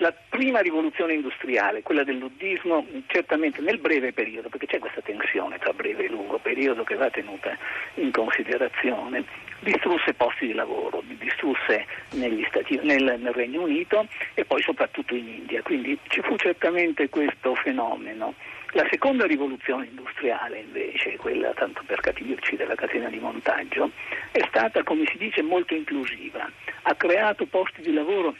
La prima rivoluzione industriale, quella del luddismo, certamente nel breve periodo, perché c'è questa tensione tra breve e lungo periodo che va tenuta in considerazione, distrusse posti di lavoro, distrusse Stati, nel, nel, Regno Unito e poi soprattutto in India, quindi ci fu certamente questo fenomeno. La seconda rivoluzione industriale invece, quella tanto per capirci della catena di montaggio, è stata come si dice molto inclusiva, ha creato posti di lavoro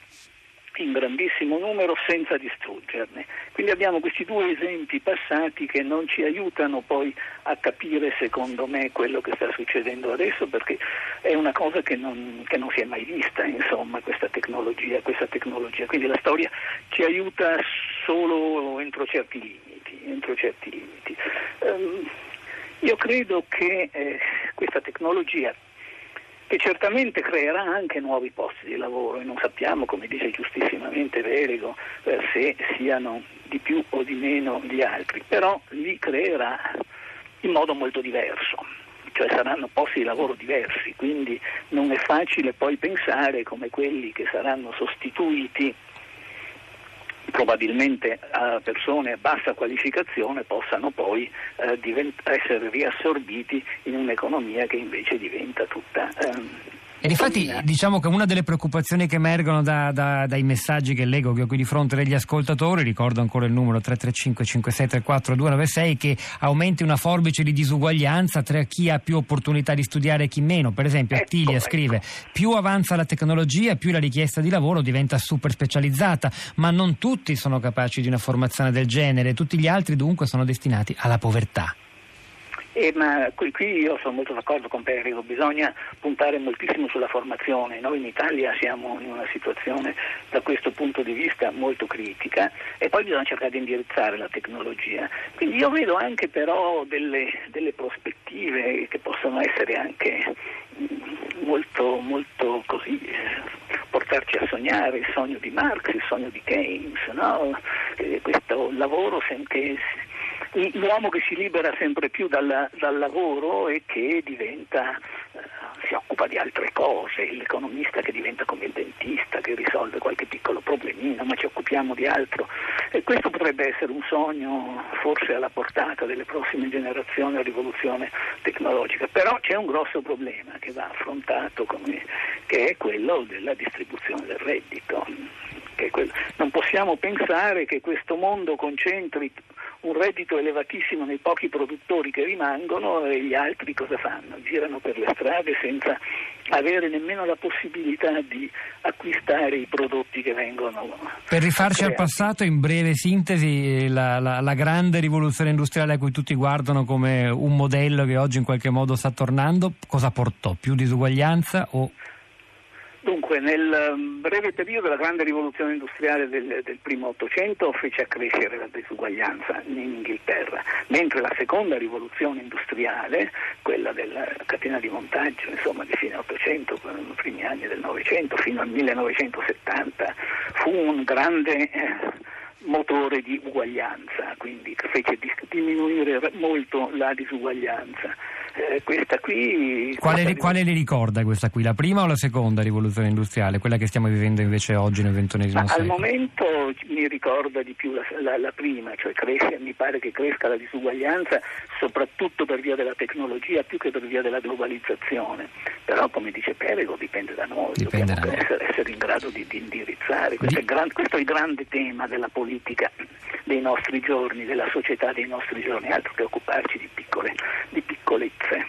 in grandissimo numero senza distruggerne. Quindi abbiamo questi due esempi passati che non ci aiutano poi a capire secondo me quello che sta succedendo adesso perché è una cosa che non, che non si è mai vista, insomma, questa tecnologia, questa tecnologia. Quindi la storia ci aiuta solo entro certi limiti. Entro certi limiti. Um, io credo che eh, questa tecnologia che certamente creerà anche nuovi posti di lavoro e non sappiamo, come dice giustissimamente Verigo, eh, se siano di più o di meno gli altri, però li creerà in modo molto diverso cioè saranno posti di lavoro diversi, quindi non è facile poi pensare come quelli che saranno sostituiti probabilmente a persone a bassa qualificazione possano poi eh, divent- essere riassorbiti in un'economia che invece diventa tutta ehm, e infatti diciamo che una delle preoccupazioni che emergono da, da, dai messaggi che leggo, che ho qui di fronte degli ascoltatori, ricordo ancora il numero 335 5634 296, che aumenti una forbice di disuguaglianza tra chi ha più opportunità di studiare e chi meno. Per esempio ecco, Attilia ecco. scrive, più avanza la tecnologia, più la richiesta di lavoro diventa super specializzata, ma non tutti sono capaci di una formazione del genere, tutti gli altri dunque sono destinati alla povertà. Eh, ma qui, qui, io sono molto d'accordo con Perico, bisogna puntare moltissimo sulla formazione. Noi in Italia siamo in una situazione da questo punto di vista molto critica e poi bisogna cercare di indirizzare la tecnologia. Quindi io vedo anche però delle, delle prospettive che possono essere anche mm, molto, molto così portarci a sognare il sogno di Marx, il sogno di Keynes, no? Eh, questo lavoro che l'uomo che si libera sempre più dal, dal lavoro e che diventa, eh, si occupa di altre cose, l'economista che diventa come il dentista, che risolve qualche piccolo problemino, ma ci occupiamo di altro. E questo potrebbe essere un sogno forse alla portata delle prossime generazioni a rivoluzione tecnologica, però c'è un grosso problema che va affrontato come, che è quello della distribuzione del reddito. Non possiamo pensare che questo mondo concentri un reddito elevatissimo nei pochi produttori che rimangono e gli altri cosa fanno? Girano per le strade senza avere nemmeno la possibilità di acquistare i prodotti che vengono. Per rifarci creati. al passato, in breve sintesi, la, la, la, grande rivoluzione industriale a cui tutti guardano come un modello che oggi in qualche modo sta tornando, cosa portò? Più disuguaglianza o Dunque, nel um, breve periodo la grande rivoluzione industriale del, del primo Ottocento fece accrescere la disuguaglianza in Inghilterra, mentre la seconda rivoluzione industriale, quella della catena di montaggio, insomma di fine Ottocento, primi anni del Novecento, fino al 1970, fu un grande eh, motore di uguaglianza, quindi fece diminuire molto la disuguaglianza. Eh, questa qui... Quale, questa quale le ricorda questa qui, la prima o la seconda rivoluzione industriale, quella che stiamo vivendo invece oggi nel XXI secolo? Al momento mi ricorda di più la, la, la prima, cioè cresce, mi pare che cresca la disuguaglianza soprattutto per via della tecnologia più che per via della globalizzazione, però come dice Perego dipende da noi, dipende dobbiamo da essere, essere, in grado di, di indirizzare, questo, di... È gran, questo è il grande tema della politica dei nostri giorni, della società dei nostri giorni, altro che occuparci di piccole, di piccolezze.